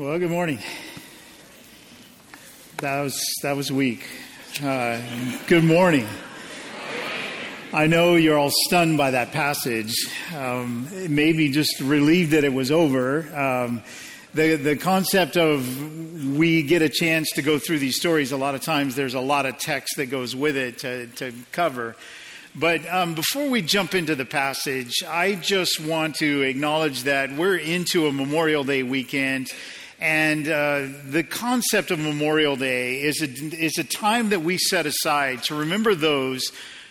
Well, good morning. That was that was weak. Uh, good morning. I know you're all stunned by that passage. Um, maybe just relieved that it was over. Um, the the concept of we get a chance to go through these stories. A lot of times, there's a lot of text that goes with it to to cover. But um, before we jump into the passage, I just want to acknowledge that we're into a Memorial Day weekend. And uh, the concept of Memorial Day is a, is a time that we set aside to remember those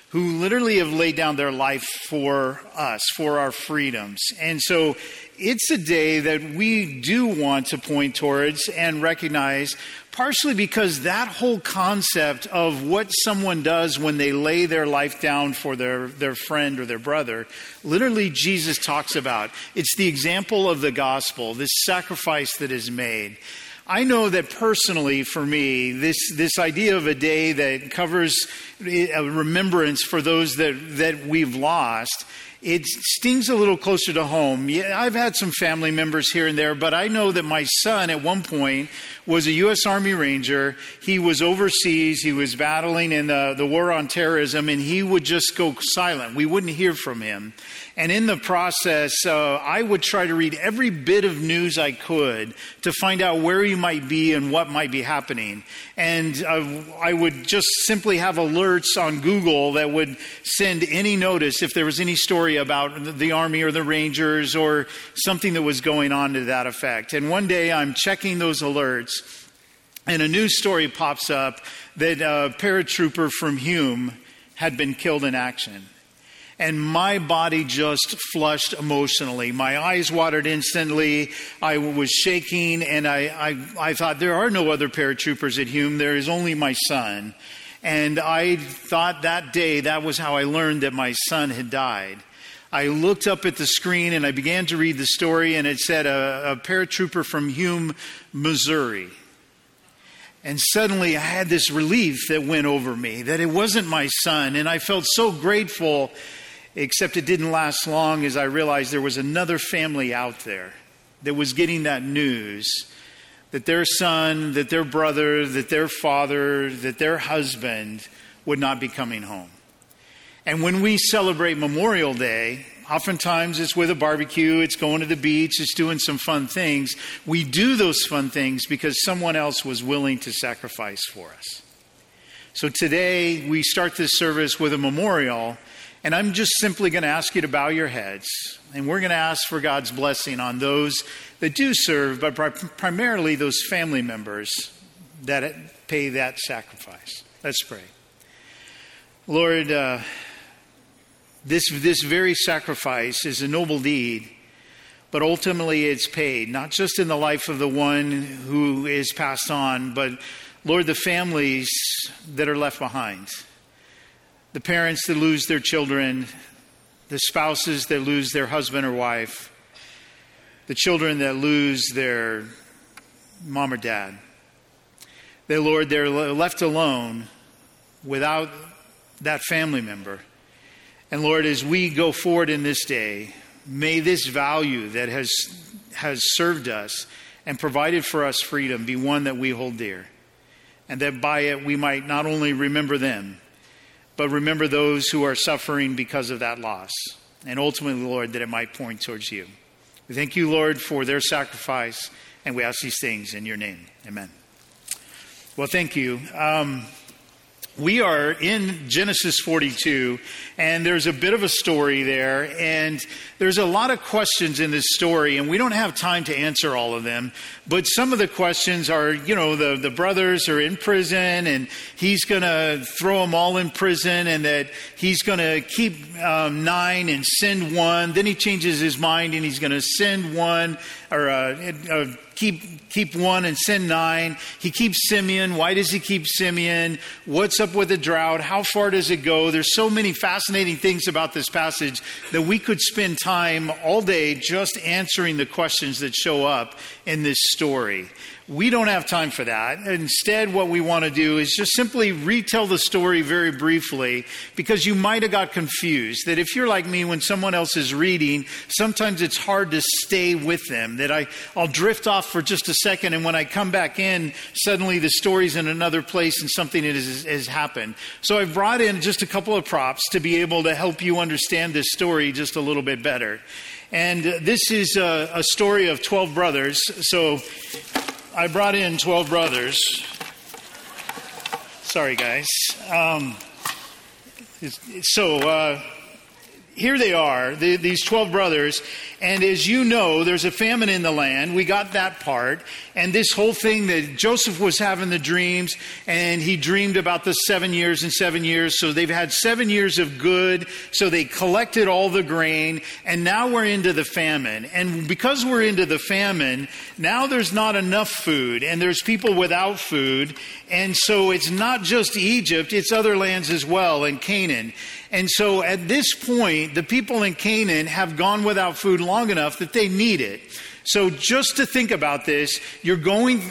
who literally have laid down their life for us, for our freedoms. And so it's a day that we do want to point towards and recognize partially because that whole concept of what someone does when they lay their life down for their, their friend or their brother, literally Jesus talks about. It's the example of the gospel, this sacrifice that is made. I know that personally, for me, this, this idea of a day that covers a remembrance for those that, that we've lost it stings a little closer to home. Yeah, I've had some family members here and there, but I know that my son at one point was a U.S. Army Ranger. He was overseas. He was battling in the, the war on terrorism, and he would just go silent. We wouldn't hear from him. And in the process, uh, I would try to read every bit of news I could to find out where he might be and what might be happening. And uh, I would just simply have alerts on Google that would send any notice if there was any story about the Army or the Rangers or something that was going on to that effect. And one day I'm checking those alerts, and a news story pops up that a paratrooper from Hume had been killed in action and my body just flushed emotionally. My eyes watered instantly. I was shaking, and I, I, I thought, there are no other paratroopers at Hume. There is only my son. And I thought that day, that was how I learned that my son had died. I looked up at the screen and I began to read the story, and it said a, a paratrooper from Hume, Missouri. And suddenly I had this relief that went over me that it wasn't my son. And I felt so grateful Except it didn't last long as I realized there was another family out there that was getting that news that their son, that their brother, that their father, that their husband would not be coming home. And when we celebrate Memorial Day, oftentimes it's with a barbecue, it's going to the beach, it's doing some fun things. We do those fun things because someone else was willing to sacrifice for us. So today we start this service with a memorial and I'm just simply going to ask you to bow your heads, and we're going to ask for God's blessing on those that do serve, but primarily those family members that pay that sacrifice. Let's pray. Lord, uh, this, this very sacrifice is a noble deed, but ultimately it's paid, not just in the life of the one who is passed on, but Lord, the families that are left behind the parents that lose their children, the spouses that lose their husband or wife, the children that lose their mom or dad. They, Lord, they're left alone without that family member. And Lord, as we go forward in this day, may this value that has, has served us and provided for us freedom be one that we hold dear. And that by it we might not only remember them, but remember those who are suffering because of that loss. And ultimately, Lord, that it might point towards you. We thank you, Lord, for their sacrifice, and we ask these things in your name. Amen. Well, thank you. Um, we are in Genesis 42, and there's a bit of a story there, and there's a lot of questions in this story, and we don't have time to answer all of them. But some of the questions are, you know, the, the brothers are in prison, and he's going to throw them all in prison, and that he's going to keep um, nine and send one. Then he changes his mind, and he's going to send one, or uh, uh, keep keep one and send nine. He keeps Simeon. Why does he keep Simeon? What's up up with the drought? How far does it go? There's so many fascinating things about this passage that we could spend time all day just answering the questions that show up in this story. We don't have time for that. Instead, what we want to do is just simply retell the story very briefly because you might have got confused. That if you're like me, when someone else is reading, sometimes it's hard to stay with them. That I, I'll drift off for just a second, and when I come back in, suddenly the story's in another place and something has, has happened. So I've brought in just a couple of props to be able to help you understand this story just a little bit better. And this is a, a story of 12 brothers. So I brought in 12 brothers. Sorry, guys. Um, so, uh, here they are, the, these 12 brothers, and as you know, there's a famine in the land. We got that part. And this whole thing that Joseph was having the dreams, and he dreamed about the seven years and seven years. So they've had seven years of good. So they collected all the grain, and now we're into the famine. And because we're into the famine, now there's not enough food, and there's people without food. And so it's not just Egypt, it's other lands as well, and Canaan. And so at this point, the people in Canaan have gone without food long enough that they need it. So just to think about this, you're going,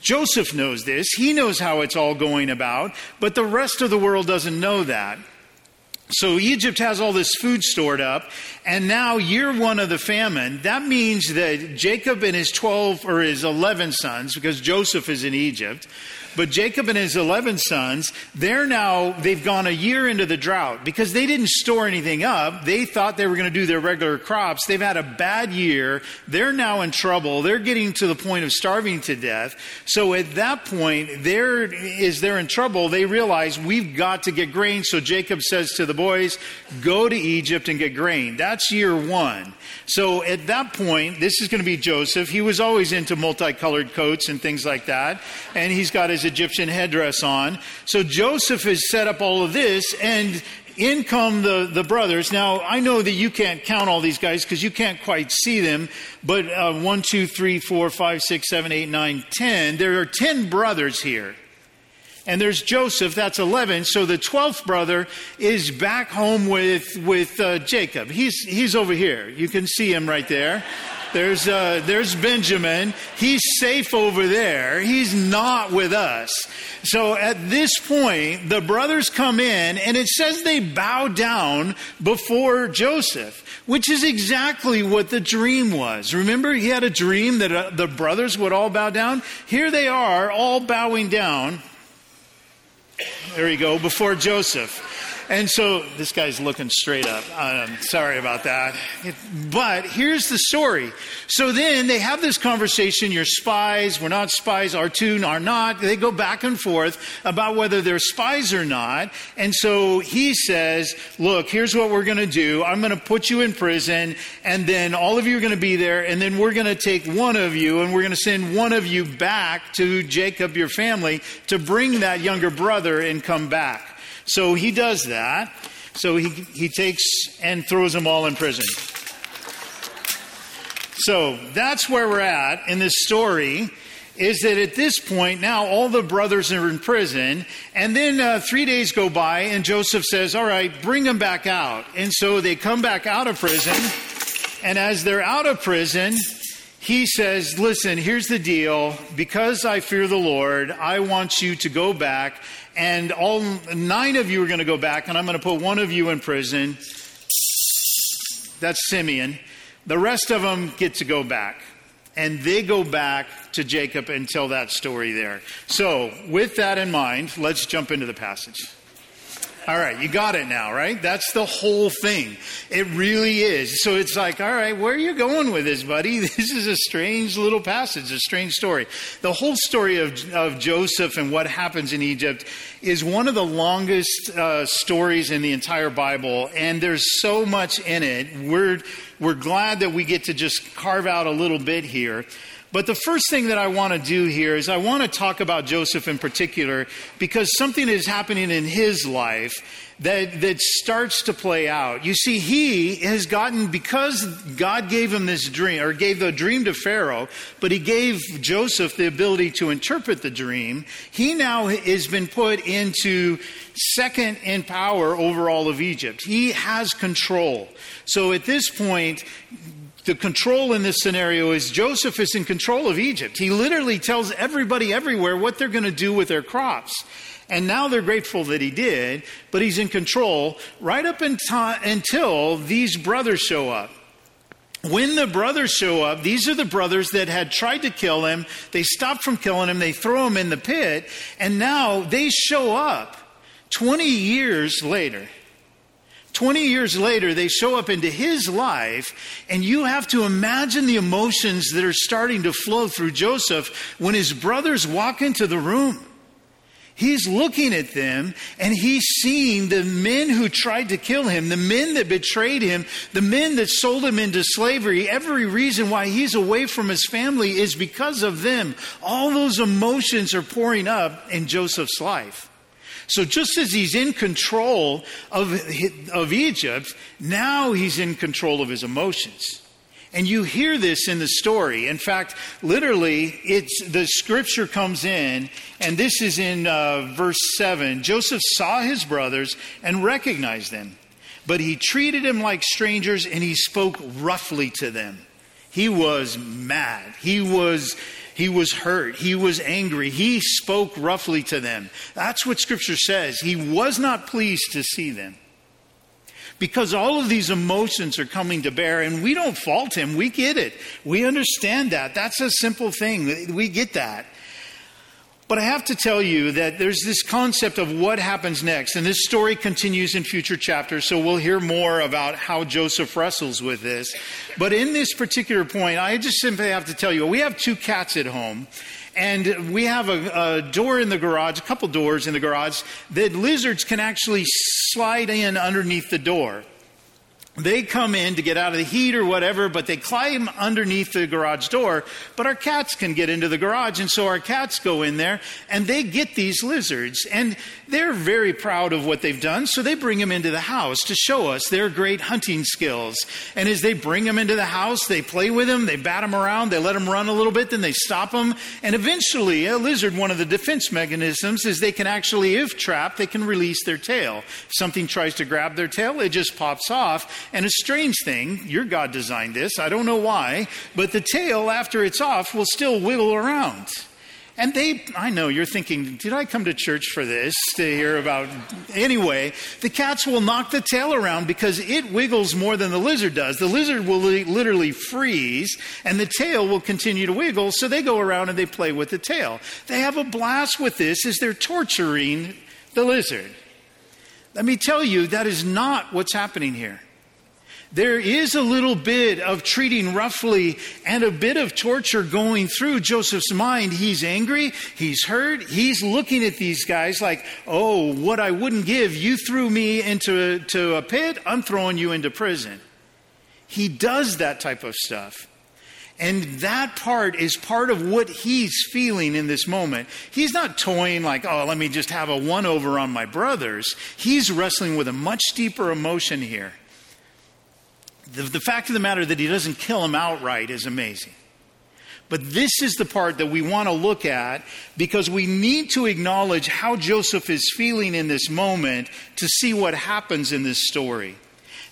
Joseph knows this. He knows how it's all going about, but the rest of the world doesn't know that. So Egypt has all this food stored up, and now year one of the famine, that means that Jacob and his 12 or his 11 sons, because Joseph is in Egypt, but Jacob and his 11 sons, they're now, they've gone a year into the drought because they didn't store anything up. They thought they were going to do their regular crops. They've had a bad year. They're now in trouble. They're getting to the point of starving to death. So at that point, there is they're in trouble. They realize we've got to get grain. So Jacob says to the boys, go to Egypt and get grain. That's year one. So at that point, this is going to be Joseph. He was always into multicolored coats and things like that. And he's got his his Egyptian headdress on. So Joseph has set up all of this, and in come the, the brothers. Now, I know that you can't count all these guys because you can't quite see them, but uh, 1, 2, 3, 4, 5, 6, 7, 8, 9, 10. There are 10 brothers here. And there's Joseph, that's 11. So the 12th brother is back home with, with uh, Jacob. He's, he's over here. You can see him right there. There's, uh, there's Benjamin. He's safe over there. He's not with us. So at this point, the brothers come in and it says they bow down before Joseph, which is exactly what the dream was. Remember, he had a dream that uh, the brothers would all bow down? Here they are, all bowing down. There you go, before Joseph. And so this guy's looking straight up. Um, sorry about that. But here's the story. So then they have this conversation. You're spies. We're not spies. Are two are not. They go back and forth about whether they're spies or not. And so he says, look, here's what we're going to do. I'm going to put you in prison and then all of you are going to be there. And then we're going to take one of you and we're going to send one of you back to Jacob, your family, to bring that younger brother and come back. So he does that. So he, he takes and throws them all in prison. So that's where we're at in this story. Is that at this point now all the brothers are in prison, and then uh, three days go by, and Joseph says, "All right, bring them back out." And so they come back out of prison, and as they're out of prison, he says, Listen, here's the deal. Because I fear the Lord, I want you to go back, and all nine of you are going to go back, and I'm going to put one of you in prison. That's Simeon. The rest of them get to go back. And they go back to Jacob and tell that story there. So, with that in mind, let's jump into the passage. All right, you got it now, right? That's the whole thing. It really is. So it's like, all right, where are you going with this, buddy? This is a strange little passage, a strange story. The whole story of, of Joseph and what happens in Egypt is one of the longest uh, stories in the entire Bible, and there's so much in it. We're, we're glad that we get to just carve out a little bit here. But the first thing that I want to do here is I want to talk about Joseph in particular because something is happening in his life that, that starts to play out. You see, he has gotten, because God gave him this dream, or gave the dream to Pharaoh, but he gave Joseph the ability to interpret the dream, he now has been put into second in power over all of Egypt. He has control. So at this point, the control in this scenario is Joseph is in control of Egypt. He literally tells everybody everywhere what they're going to do with their crops. And now they're grateful that he did, but he's in control right up until these brothers show up. When the brothers show up, these are the brothers that had tried to kill him. They stop from killing him. They throw him in the pit. And now they show up 20 years later. 20 years later, they show up into his life, and you have to imagine the emotions that are starting to flow through Joseph when his brothers walk into the room. He's looking at them and he's seeing the men who tried to kill him, the men that betrayed him, the men that sold him into slavery. Every reason why he's away from his family is because of them. All those emotions are pouring up in Joseph's life. So just as he's in control of, of Egypt, now he's in control of his emotions. And you hear this in the story. In fact, literally, it's the scripture comes in, and this is in uh, verse 7. Joseph saw his brothers and recognized them, but he treated them like strangers and he spoke roughly to them. He was mad. He was. He was hurt. He was angry. He spoke roughly to them. That's what scripture says. He was not pleased to see them because all of these emotions are coming to bear and we don't fault him. We get it. We understand that. That's a simple thing. We get that. But I have to tell you that there's this concept of what happens next, and this story continues in future chapters, so we'll hear more about how Joseph wrestles with this. But in this particular point, I just simply have to tell you we have two cats at home, and we have a, a, door in the garage, a couple doors in the garage, that lizards can actually slide in underneath the door. They come in to get out of the heat or whatever, but they climb underneath the garage door. But our cats can get into the garage, and so our cats go in there and they get these lizards. And they're very proud of what they've done, so they bring them into the house to show us their great hunting skills. And as they bring them into the house, they play with them, they bat them around, they let them run a little bit, then they stop them. And eventually, a lizard, one of the defense mechanisms is they can actually, if trapped, they can release their tail. If something tries to grab their tail, it just pops off and a strange thing, your God designed this, I don't know why, but the tail, after it's off, will still wiggle around. And they, I know you're thinking, did I come to church for this to hear about? Anyway, the cats will knock the tail around because it wiggles more than the lizard does. The lizard will literally freeze and the tail will continue to wiggle. So they go around and they play with the tail. They have a blast with this as they're torturing the lizard. Let me tell you, that is not what's happening here there is a little bit of treating roughly and a bit of torture going through Joseph's mind. He's angry, he's hurt, he's looking at these guys like, oh, what I wouldn't give, you threw me into to a pit, I'm throwing you into prison. He does that type of stuff. And that part is part of what he's feeling in this moment. He's not toying like, oh, let me just have a one over on my brothers. He's wrestling with a much deeper emotion here. The, the fact of the matter that he doesn't kill him outright is amazing. But this is the part that we want to look at because we need to acknowledge how Joseph is feeling in this moment to see what happens in this story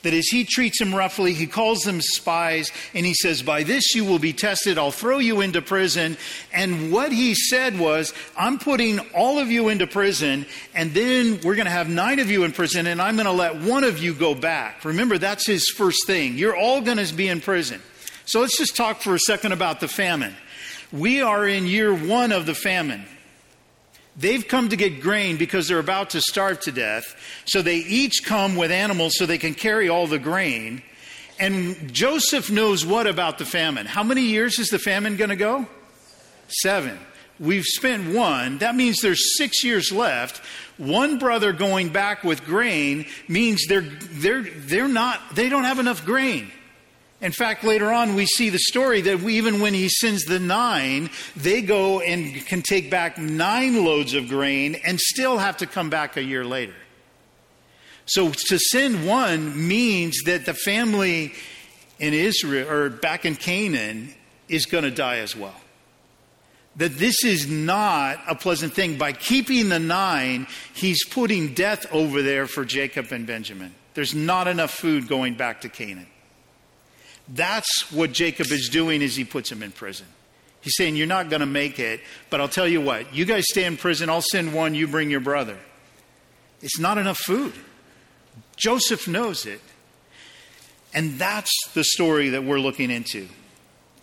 that as he treats them roughly, he calls them spies, and he says, By this you will be tested. I'll throw you into prison. And what he said was, I'm putting all of you into prison, and then we're going to have nine of you in prison, and I'm going to let one of you go back. Remember, that's his first thing. You're all going to be in prison. So let's just talk for a second about the famine. We are in year one of the famine. They've come to get grain because they're about to starve to death. So they each come with animals so they can carry all the grain. And Joseph knows what about the famine? How many years is the famine going to go? Seven. We've spent one. That means there's six years left. One brother going back with grain means they're, they're, they're not, they don't have enough grain. In fact, later on, we see the story that we, even when he sends the nine, they go and can take back nine loads of grain and still have to come back a year later. So to send one means that the family in Israel or back in Canaan is going to die as well. That this is not a pleasant thing. By keeping the nine, he's putting death over there for Jacob and Benjamin. There's not enough food going back to Canaan. That's what Jacob is doing as he puts him in prison. He's saying, You're not going to make it, but I'll tell you what, you guys stay in prison, I'll send one, you bring your brother. It's not enough food. Joseph knows it. And that's the story that we're looking into.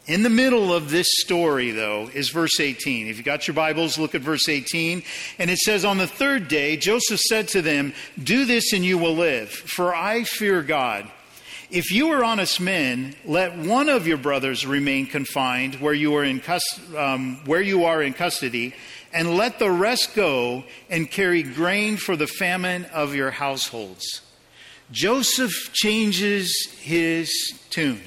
In the middle of this story, though, is verse 18. If you got your Bibles, look at verse 18. And it says, On the third day, Joseph said to them, Do this and you will live, for I fear God. If you are honest men, let one of your brothers remain confined where you are in, cus- um, where you are in custody, and let the rest go and carry grain for the famine of your households. Joseph changes his tune.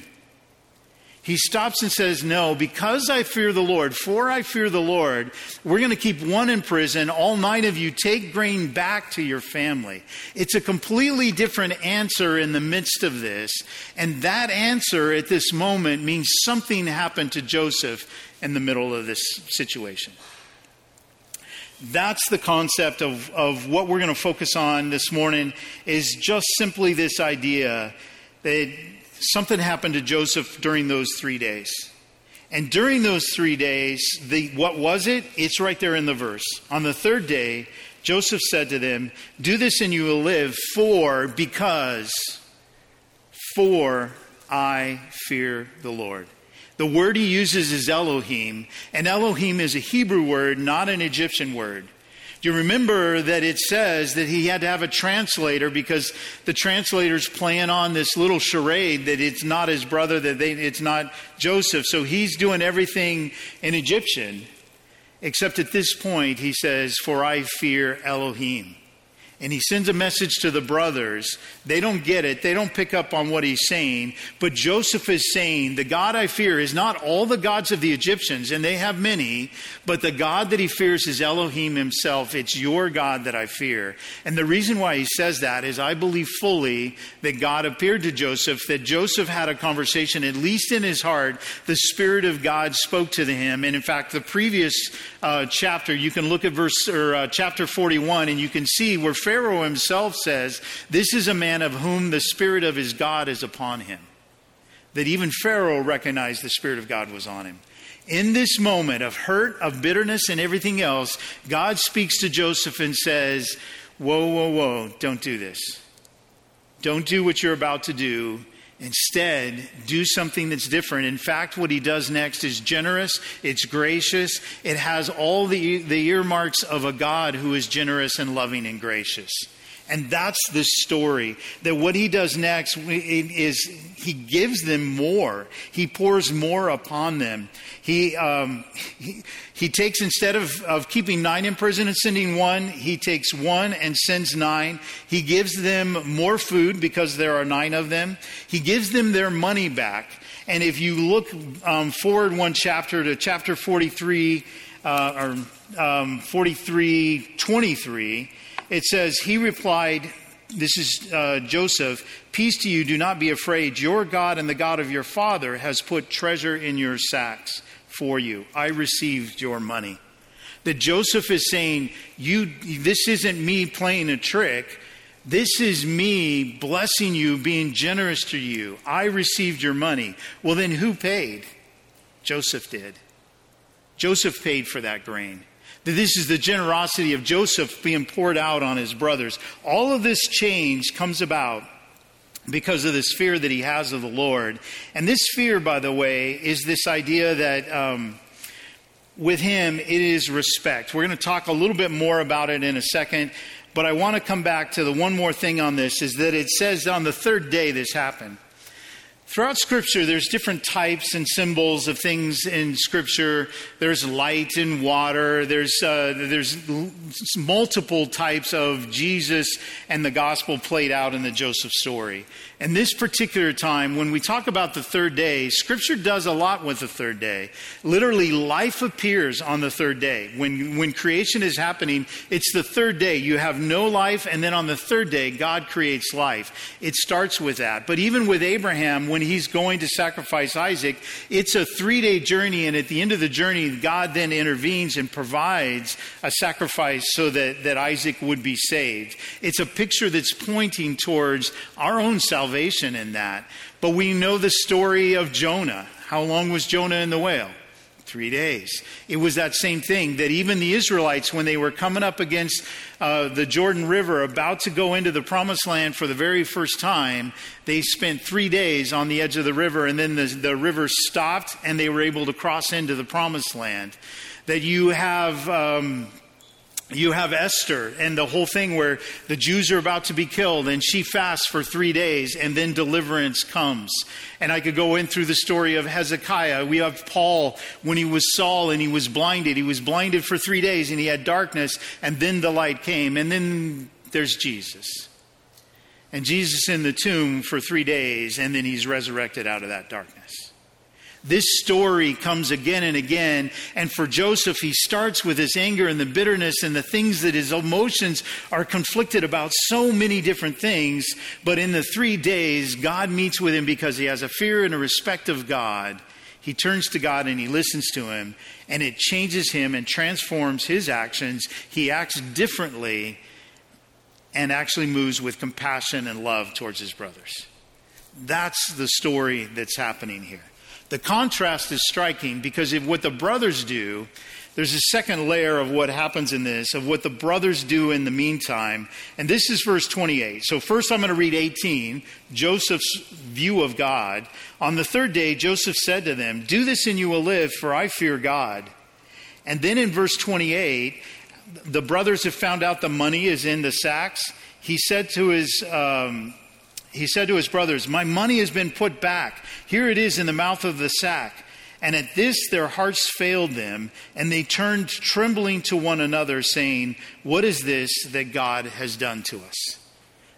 He stops and says, No, because I fear the Lord, for I fear the Lord, we're going to keep one in prison. All nine of you take grain back to your family. It's a completely different answer in the midst of this. And that answer at this moment means something happened to Joseph in the middle of this situation that's the concept of, of what we're going to focus on this morning is just simply this idea that something happened to Joseph during those three days. And during those three days, the, what was it? It's right there in the verse. On the third day, Joseph said to them, Do this and you will live, for, because, for I fear the Lord. The word he uses is Elohim, and Elohim is a Hebrew word, not an Egyptian word. Do you remember that it says that he had to have a translator because the translator's playing on this little charade that it's not his brother, that they, it's not Joseph. So he's doing everything in Egyptian. Except at this point, he says, For I fear Elohim and he sends a message to the brothers. They don't get it. They don't pick up on what he's saying. But Joseph is saying, The God I fear is not all the gods of the Egyptians, and they have many, but the God that he fears is Elohim himself. It's your God that I fear. And the reason why he says that is I believe fully that God appeared to Joseph, that Joseph had a conversation, at least in his heart, the Spirit of God spoke to him. And in fact, the previous uh, chapter, you can look at verse or uh, chapter 41, and you can see where Pharaoh himself says, This is a man of whom the Spirit of his God is upon him. That even Pharaoh recognized the Spirit of God was on him. In this moment of hurt, of bitterness, and everything else, God speaks to Joseph and says, Whoa, whoa, whoa, don't do this. Don't do what you're about to do. Instead, do something that's different. In fact, what he does next is generous, it's gracious, it has all the, the earmarks of a God who is generous and loving and gracious. And that's the story. That what he does next is he gives them more. He pours more upon them. He, um, he, he, takes, instead of, of keeping nine in prison and sending one, he takes one and sends nine. He gives them more food because there are nine of them. He gives them their money back. And if you look um, forward one chapter to chapter 43, uh, or um, 43, 23, it says, He replied, This is uh, Joseph, Peace to you, do not be afraid. Your God and the God of your father has put treasure in your sacks for you. I received your money. That Joseph is saying, you, This isn't me playing a trick. This is me blessing you, being generous to you. I received your money. Well, then who paid? Joseph did. Joseph paid for that grain that this is the generosity of Joseph being poured out on his brothers. All of this change comes about because of this fear that he has of the Lord. And this fear, by the way, is this idea that um, with him it is respect. We're going to talk a little bit more about it in a second. But I want to come back to the one more thing on this is that it says on the third day this happened. Throughout Scripture, there's different types and symbols of things in Scripture. There's light and water. There's uh, there's multiple types of Jesus and the gospel played out in the Joseph story. And this particular time, when we talk about the third day, Scripture does a lot with the third day. Literally, life appears on the third day. When, when creation is happening, it's the third day. You have no life, and then on the third day, God creates life. It starts with that. But even with Abraham, when he's going to sacrifice Isaac, it's a three day journey, and at the end of the journey, God then intervenes and provides a sacrifice so that, that Isaac would be saved. It's a picture that's pointing towards our own salvation salvation in that. But we know the story of Jonah. How long was Jonah in the whale? Three days. It was that same thing that even the Israelites, when they were coming up against uh, the Jordan River, about to go into the promised land for the very first time, they spent three days on the edge of the river, and then the, the river stopped and they were able to cross into the promised land. That you have. Um, you have Esther and the whole thing where the Jews are about to be killed and she fasts for three days and then deliverance comes. And I could go in through the story of Hezekiah. We have Paul when he was Saul and he was blinded. He was blinded for three days and he had darkness and then the light came. And then there's Jesus. And Jesus in the tomb for three days and then he's resurrected out of that darkness. This story comes again and again. And for Joseph, he starts with his anger and the bitterness and the things that his emotions are conflicted about so many different things. But in the three days, God meets with him because he has a fear and a respect of God. He turns to God and he listens to him, and it changes him and transforms his actions. He acts differently and actually moves with compassion and love towards his brothers. That's the story that's happening here. The contrast is striking because if what the brothers do, there's a second layer of what happens in this, of what the brothers do in the meantime. And this is verse 28. So first I'm going to read 18, Joseph's view of God. On the third day, Joseph said to them, Do this and you will live, for I fear God. And then in verse 28, the brothers have found out the money is in the sacks. He said to his um, he said to his brothers, My money has been put back. Here it is in the mouth of the sack. And at this their hearts failed them, and they turned trembling to one another, saying, What is this that God has done to us?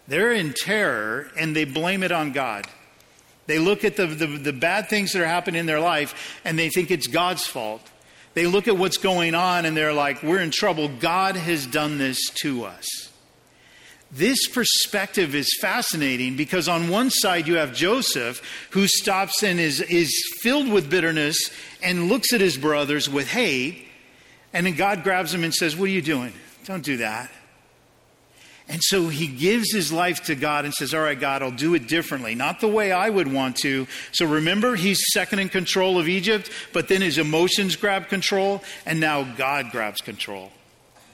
They're in terror, and they blame it on God. They look at the, the, the bad things that are happening in their life, and they think it's God's fault. They look at what's going on, and they're like, We're in trouble. God has done this to us. This perspective is fascinating because on one side you have Joseph who stops and is, is filled with bitterness and looks at his brothers with hate. And then God grabs him and says, What are you doing? Don't do that. And so he gives his life to God and says, All right, God, I'll do it differently. Not the way I would want to. So remember, he's second in control of Egypt, but then his emotions grab control, and now God grabs control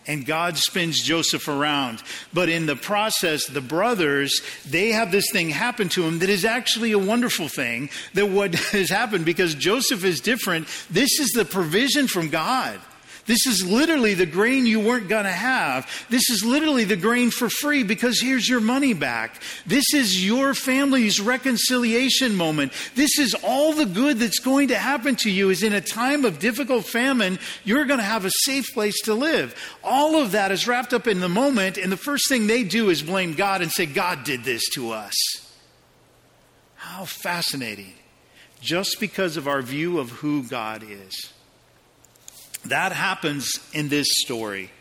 and God spins Joseph around. But in the process, the brothers, they have this thing happen to them that is actually a wonderful thing that what has happened because Joseph is different. This is the provision from God. This is literally the grain you weren't going to have. This is literally the grain for free because here's your money back. This is your family's reconciliation moment. This is all the good that's going to happen to you is in a time of difficult famine, you're going to have a safe place to live. All of that is wrapped up in the moment and the first thing they do is blame God and say, God did this to us. How fascinating. Just because of our view of who God is. That happens in this story.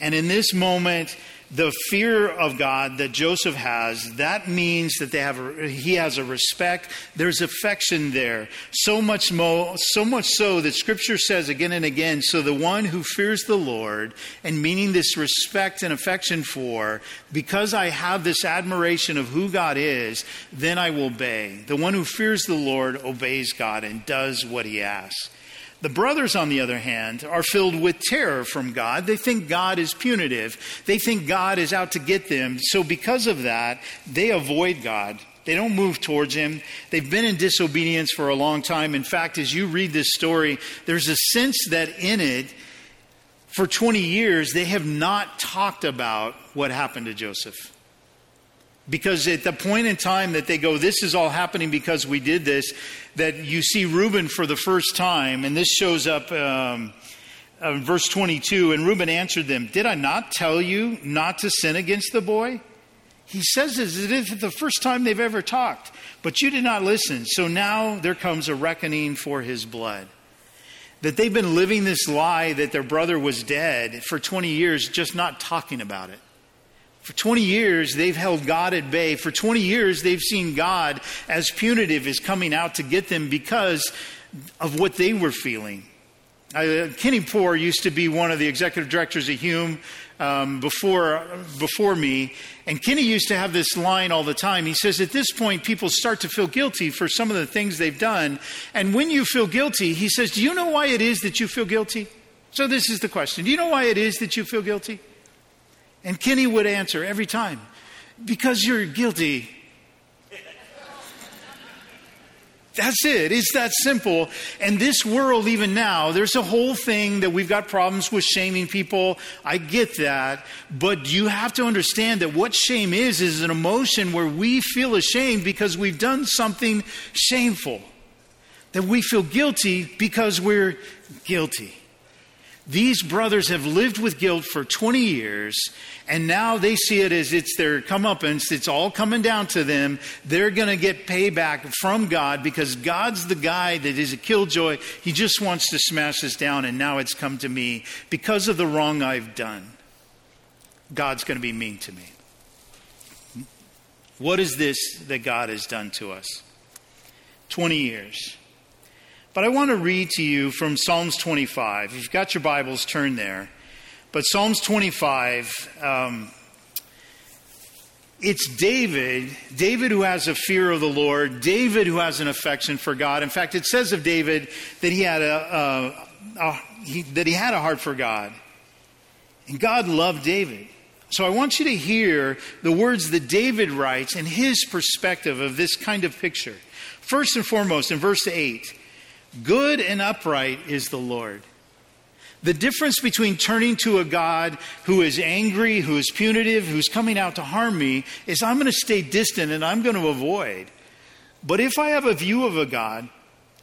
And in this moment, the fear of God that Joseph has, that means that they have a, he has a respect. There's affection there. So much mo, so much so that scripture says again and again, so the one who fears the Lord and meaning this respect and affection for, because I have this admiration of who God is, then I will obey. The one who fears the Lord obeys God and does what he asks. The brothers, on the other hand, are filled with terror from God. They think God is punitive. They think God is out to get them. So, because of that, they avoid God. They don't move towards Him. They've been in disobedience for a long time. In fact, as you read this story, there's a sense that in it, for 20 years, they have not talked about what happened to Joseph. Because at the point in time that they go, this is all happening because we did this, that you see Reuben for the first time, and this shows up um, uh, verse 22. And Reuben answered them, Did I not tell you not to sin against the boy? He says this as if the first time they've ever talked, but you did not listen. So now there comes a reckoning for his blood. That they've been living this lie that their brother was dead for 20 years, just not talking about it. For 20 years, they've held God at bay. For 20 years, they've seen God as punitive is coming out to get them because of what they were feeling. Uh, Kenny Poure used to be one of the executive directors of Hume um, before, before me, and Kenny used to have this line all the time. He says, At this point, people start to feel guilty for some of the things they've done. And when you feel guilty, he says, Do you know why it is that you feel guilty? So this is the question Do you know why it is that you feel guilty? And Kenny would answer every time, because you're guilty. That's it. It's that simple. And this world, even now, there's a whole thing that we've got problems with shaming people. I get that. But you have to understand that what shame is, is an emotion where we feel ashamed because we've done something shameful. That we feel guilty because we're guilty. These brothers have lived with guilt for 20 years, and now they see it as it's their comeuppance. It's all coming down to them. They're going to get payback from God because God's the guy that is a killjoy. He just wants to smash us down, and now it's come to me because of the wrong I've done. God's going to be mean to me. What is this that God has done to us? 20 years. But I want to read to you from Psalms 25. If you've got your Bibles, turn there. But Psalms 25, um, it's David, David who has a fear of the Lord, David who has an affection for God. In fact, it says of David that he had a, a, a he, that he had a heart for God, and God loved David. So I want you to hear the words that David writes and his perspective of this kind of picture. First and foremost, in verse 8, Good and upright is the Lord. The difference between turning to a God who is angry, who is punitive, who's coming out to harm me, is I'm going to stay distant and I'm going to avoid. But if I have a view of a God,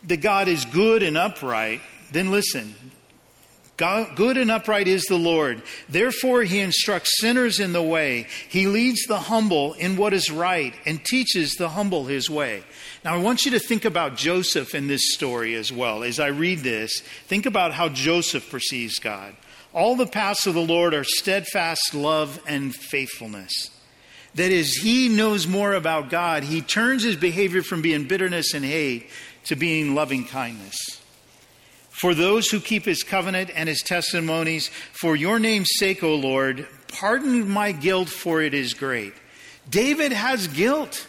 that God is good and upright, then listen, God, good and upright is the Lord. Therefore, he instructs sinners in the way. He leads the humble in what is right and teaches the humble his way. Now, I want you to think about Joseph in this story as well. As I read this, think about how Joseph perceives God. All the paths of the Lord are steadfast love and faithfulness. That is, he knows more about God. He turns his behavior from being bitterness and hate to being loving kindness for those who keep his covenant and his testimonies. For your name's sake, O Lord, pardon my guilt, for it is great. David has guilt,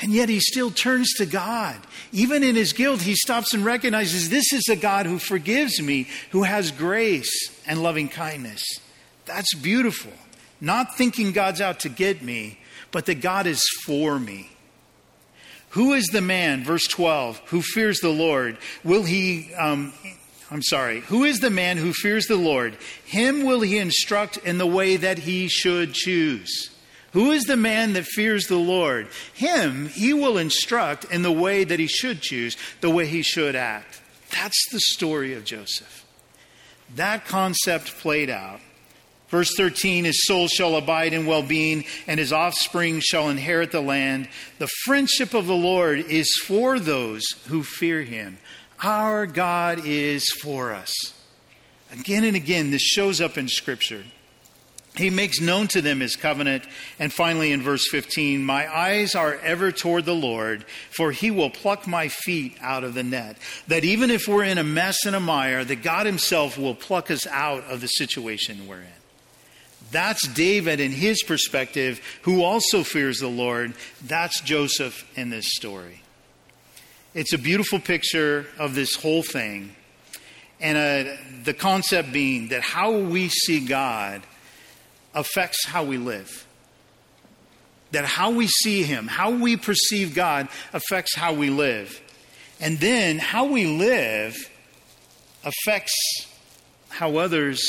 and yet he still turns to God. Even in his guilt, he stops and recognizes this is a God who forgives me, who has grace and loving kindness. That's beautiful. Not thinking God's out to get me, but that God is for me. Who is the man, verse 12, who fears the Lord? Will he, um, I'm sorry, who is the man who fears the Lord? Him will he instruct in the way that he should choose. Who is the man that fears the Lord? Him he will instruct in the way that he should choose, the way he should act. That's the story of Joseph. That concept played out Verse 13 His soul shall abide in well being, and his offspring shall inherit the land. The friendship of the Lord is for those who fear him. Our God is for us. Again and again, this shows up in Scripture. He makes known to them his covenant. And finally, in verse 15, my eyes are ever toward the Lord, for he will pluck my feet out of the net. That even if we're in a mess and a mire, that God himself will pluck us out of the situation we're in. That's David in his perspective, who also fears the Lord. That's Joseph in this story. It's a beautiful picture of this whole thing. And uh, the concept being that how we see God affects how we live. That how we see Him, how we perceive God affects how we live. And then how we live affects how others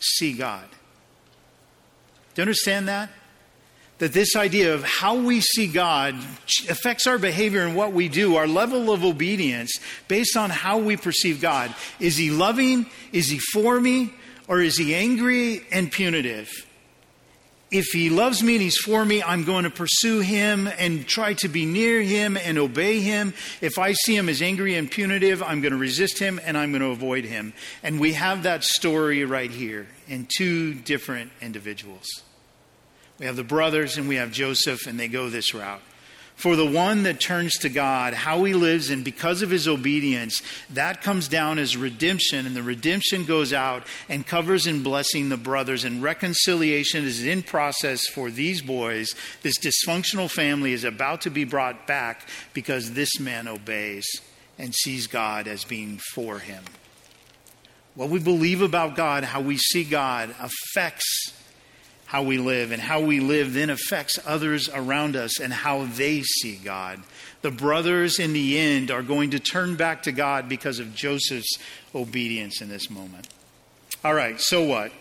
see God. Do you understand that? That this idea of how we see God affects our behavior and what we do, our level of obedience, based on how we perceive God. Is He loving? Is He for me? Or is He angry and punitive? if he loves me and he's for me, I'm going to pursue him and try to be near him and obey him. If I see him as angry and punitive, I'm going to resist him and I'm going to avoid him. And we have that story right here in two different individuals. We have the brothers and we have Joseph, and they go this route. For the one that turns to God, how he lives, and because of his obedience, that comes down as redemption, and the redemption goes out and covers in blessing the brothers. And reconciliation is in process for these boys. This dysfunctional family is about to be brought back because this man obeys and sees God as being for him. What we believe about God, how we see God, affects how we live, and how we live then affects others around us and how they see God. The brothers in the end are going to turn back to God because of Joseph's obedience in this moment. All right, so what?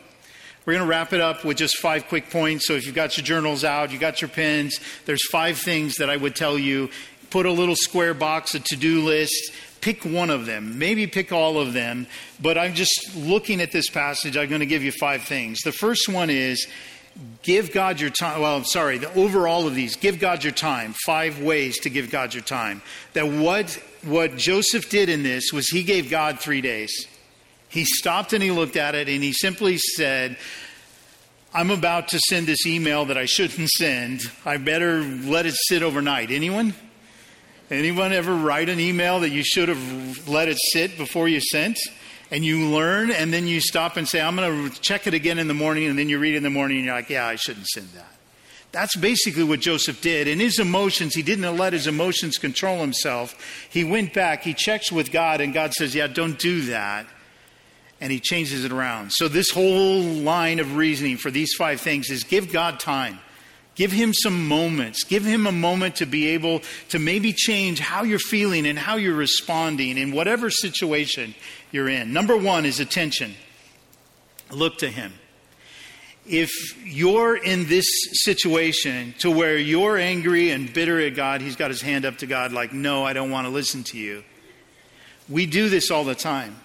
We're going to wrap it up with just five quick points. So if you've got your journals out, you got your pens, there's five things that I would tell you. Put a little square box, a to do list, pick one of them, maybe pick all of them, but I'm just looking at this passage. I'm going to give you five things. The first one is give God your time. Well, I'm sorry, the overall of these, give God your time. Five ways to give God your time. That what, what Joseph did in this was he gave God three days. He stopped and he looked at it and he simply said, I'm about to send this email that I shouldn't send. I better let it sit overnight. Anyone? Anyone ever write an email that you should have let it sit before you sent? And you learn and then you stop and say, I'm going to check it again in the morning, and then you read in the morning and you're like, yeah, I shouldn't send that. That's basically what Joseph did. In his emotions, he didn't let his emotions control himself. He went back, he checks with God, and God says, yeah, don't do that. And he changes it around. So, this whole line of reasoning for these five things is give God time. Give him some moments. Give him a moment to be able to maybe change how you're feeling and how you're responding in whatever situation you're in. Number one is attention. Look to Him. If you're in this situation to where you're angry and bitter at God, He's got His hand up to God, like, no, I don't want to listen to you. We do this all the time.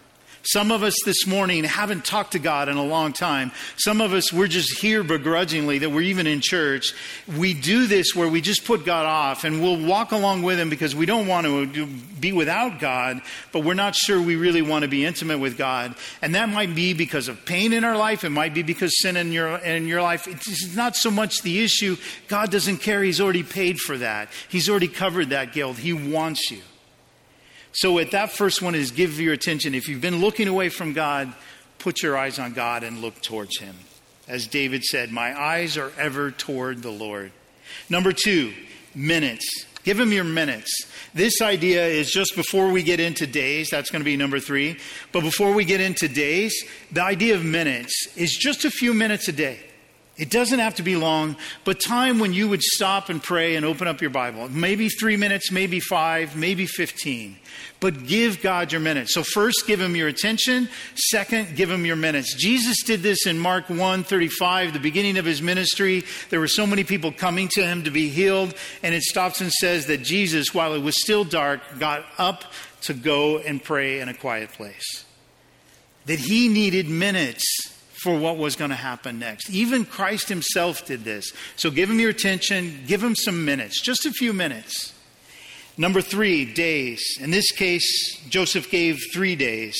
Some of us this morning haven't talked to God in a long time. Some of us, we're just here begrudgingly that we're even in church. We do this where we just put God off and we'll walk along with Him because we don't want to be without God, but we're not sure we really want to be intimate with God. And that might be because of pain in our life. It might be because sin in your, in your life. It's not so much the issue. God doesn't care. He's already paid for that. He's already covered that guilt. He wants you. So, at that first one is give your attention. If you've been looking away from God, put your eyes on God and look towards Him. As David said, My eyes are ever toward the Lord. Number two, minutes. Give him your minutes. This idea is just before we get into days. That's going to be number three. But before we get into days, the idea of minutes is just a few minutes a day. It doesn't have to be long, but time when you would stop and pray and open up your Bible. Maybe three minutes, maybe five, maybe 15. But give God your minutes. So first, give him your attention. Second, give him your minutes. Jesus did this in Mark 1 35, the beginning of his ministry. There were so many people coming to him to be healed. And it stops and says that Jesus, while it was still dark, got up to go and pray in a quiet place. That he needed minutes for what was going to happen next. Even Christ himself did this. So give him your attention, give him some minutes, just a few minutes. Number three, days. In this case, Joseph gave three days.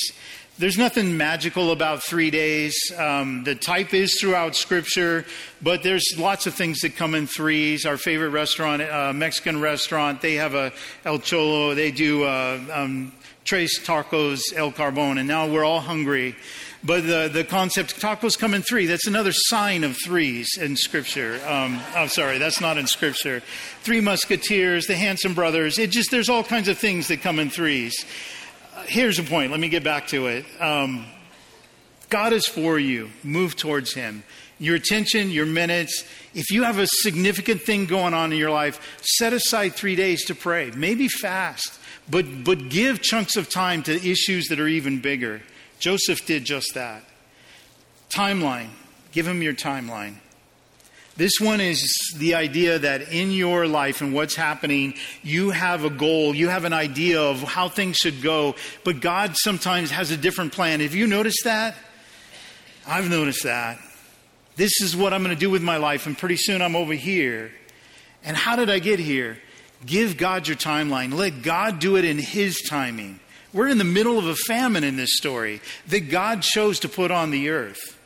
There's nothing magical about three days. Um, the type is throughout Scripture, but there's lots of things that come in threes. Our favorite restaurant, uh, Mexican restaurant, they have a El Cholo. They do uh, um, Tres Tacos El Carbon, and now we're all hungry. But the, the concept, tacos come in three. That's another sign of threes in Scripture. Um, I'm sorry, that's not in Scripture. Three Musketeers, the Hanson Brothers. It just, there's all kinds of things that come in threes. Here's the point. Let me get back to it. Um, God is for you. Move towards Him. Your attention, your minutes. If you have a significant thing going on in your life, set aside three days to pray. Maybe fast, but, but give chunks of time to issues that are even bigger. Joseph did just that. Timeline. Give him your timeline. This one is the idea that in your life and what's happening, you have a goal, you have an idea of how things should go, but God sometimes has a different plan. Have you noticed that? I've noticed that. This is what I'm going to do with my life, and pretty soon I'm over here. And how did I get here? Give God your timeline. Let God do it in His timing. We're in the middle of a famine in this story that God chose to put on the earth.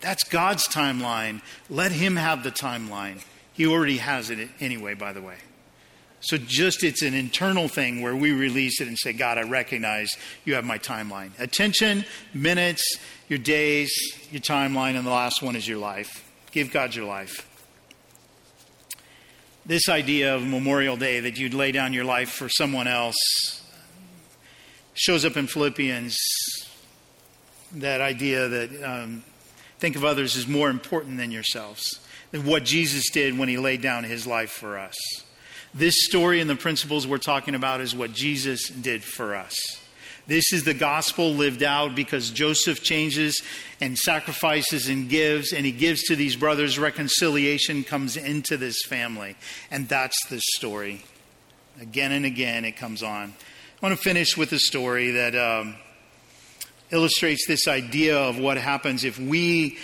That's God's timeline. Let Him have the timeline. He already has it anyway, by the way. So just it's an internal thing where we release it and say, God, I recognize you have my timeline. Attention, minutes, your days, your timeline, and the last one is your life. Give God your life. This idea of Memorial Day that you'd lay down your life for someone else shows up in Philippians. That idea that um, think of others as more important than yourselves, than what Jesus did when he laid down his life for us. This story and the principles we're talking about is what Jesus did for us. This is the gospel lived out because Joseph changes and sacrifices and gives, and he gives to these brothers. Reconciliation comes into this family. And that's the story. Again and again, it comes on. I want to finish with a story that um, illustrates this idea of what happens if we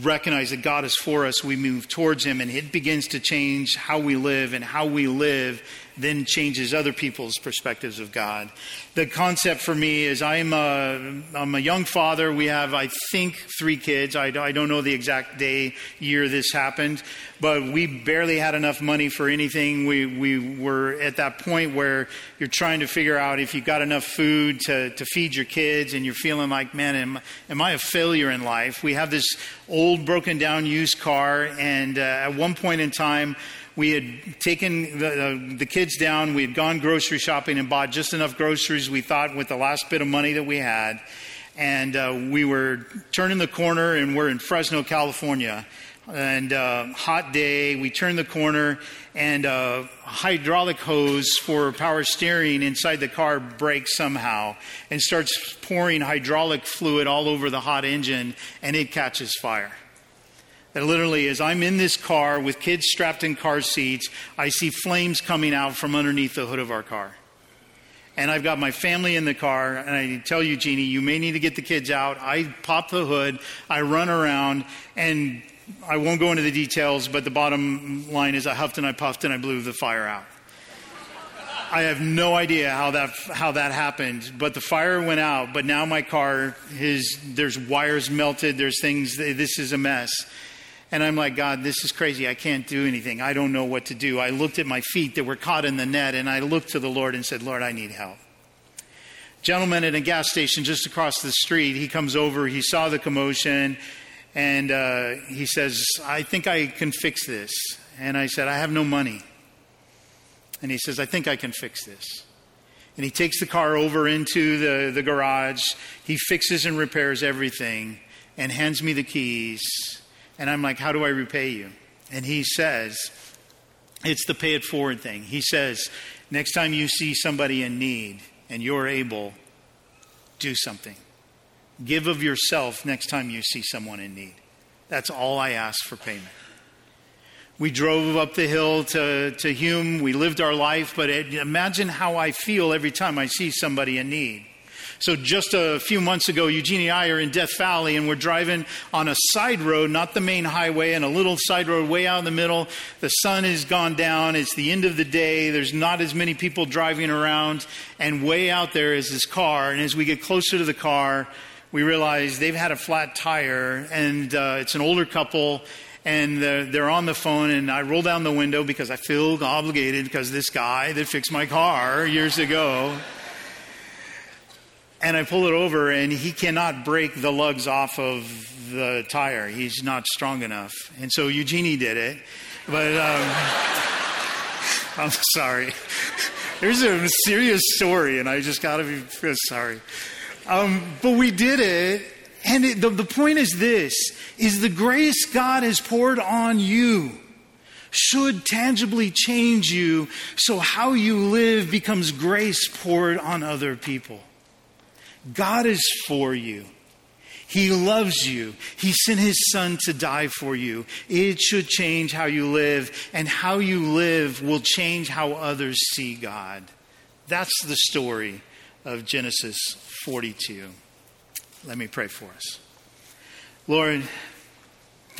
recognize that God is for us, we move towards Him, and it begins to change how we live, and how we live then changes other people's perspectives of God. The concept for me is I'm a, I'm a young father. We have, I think, three kids. I, I don't know the exact day, year this happened, but we barely had enough money for anything. We, we were at that point where you're trying to figure out if you've got enough food to, to feed your kids and you're feeling like, man, am, am I a failure in life? We have this old, broken down used car, and uh, at one point in time, we had taken the, uh, the, kids down. We had gone grocery shopping and bought just enough groceries we thought with the last bit of money that we had. And uh, we were turning the corner, and we're in Fresno, California. And uh, hot day, we turn the corner, and a uh, hydraulic hose for power steering inside the car breaks somehow and starts pouring hydraulic fluid all over the hot engine, and it catches fire. That literally, as I'm in this car with kids strapped in car seats, I see flames coming out from underneath the hood of our car. And I've got my family in the car, and I tell you, Jeannie, you may need to get the kids out. I pop the hood, I run around, and I won't go into the details, but the bottom line is I huffed and I puffed and I blew the fire out. I have no idea how that how that happened, but the fire went out. But now my car, his there's wires melted. There's things. This is a mess. And I'm like, God, this is crazy. I can't do anything. I don't know what to do. I looked at my feet that were caught in the net and I looked to the Lord and said, Lord, I need help. Gentleman at a gas station just across the street, he comes over, he saw the commotion, and uh, he says, I think I can fix this. And I said, I have no money. And he says, I think I can fix this. And he takes the car over into the, the garage. He fixes and repairs everything and hands me the keys. And I'm like, How do I repay you? And he says, It's the pay it forward thing. He says, Next time you see somebody in need and you're able, do something. Give of yourself next time you see someone in need. That's all I ask for payment. We drove up the hill to, to Hume. We lived our life, but it, imagine how I feel every time I see somebody in need. So just a few months ago, Eugenie and I are in Death Valley and we're driving on a side road, not the main highway, and a little side road way out in the middle. The sun has gone down. It's the end of the day. There's not as many people driving around. And way out there is this car. And as we get closer to the car, we realize they've had a flat tire and uh, it's an older couple and they're, on the phone and i roll down the window because i feel obligated because this guy that fixed my car years ago and I pull it over, and he cannot break the lugs off of the tire. He's not strong enough. And so Eugenie did it. But um, I'm sorry. There's a serious story, and I just got to be sorry. Um, but we did it. And it, the, the point is this, is the grace God has poured on you should tangibly change you so how you live becomes grace poured on other people. God is for you. He loves you. He sent his son to die for you. It should change how you live, and how you live will change how others see God. That's the story of Genesis 42. Let me pray for us. Lord,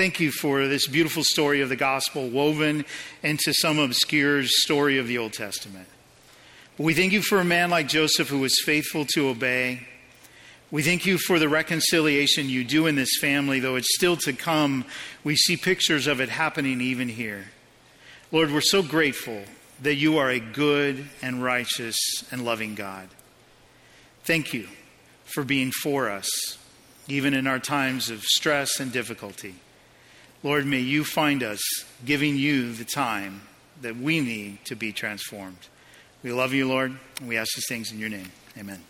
Thank you for this beautiful story of the gospel woven into some obscure story of the Old Testament. But We thank you for a man like Joseph who was faithful to obey. We thank you for the reconciliation you do in this family, though it's still to come. We see pictures of it happening even here. Lord, we're so grateful that you are a good and righteous and loving God. Thank you for being for us, even in our times of stress and difficulty. Lord, may you find us giving you the time that we need to be transformed. We love you, Lord, and we ask these things in your name. Amen.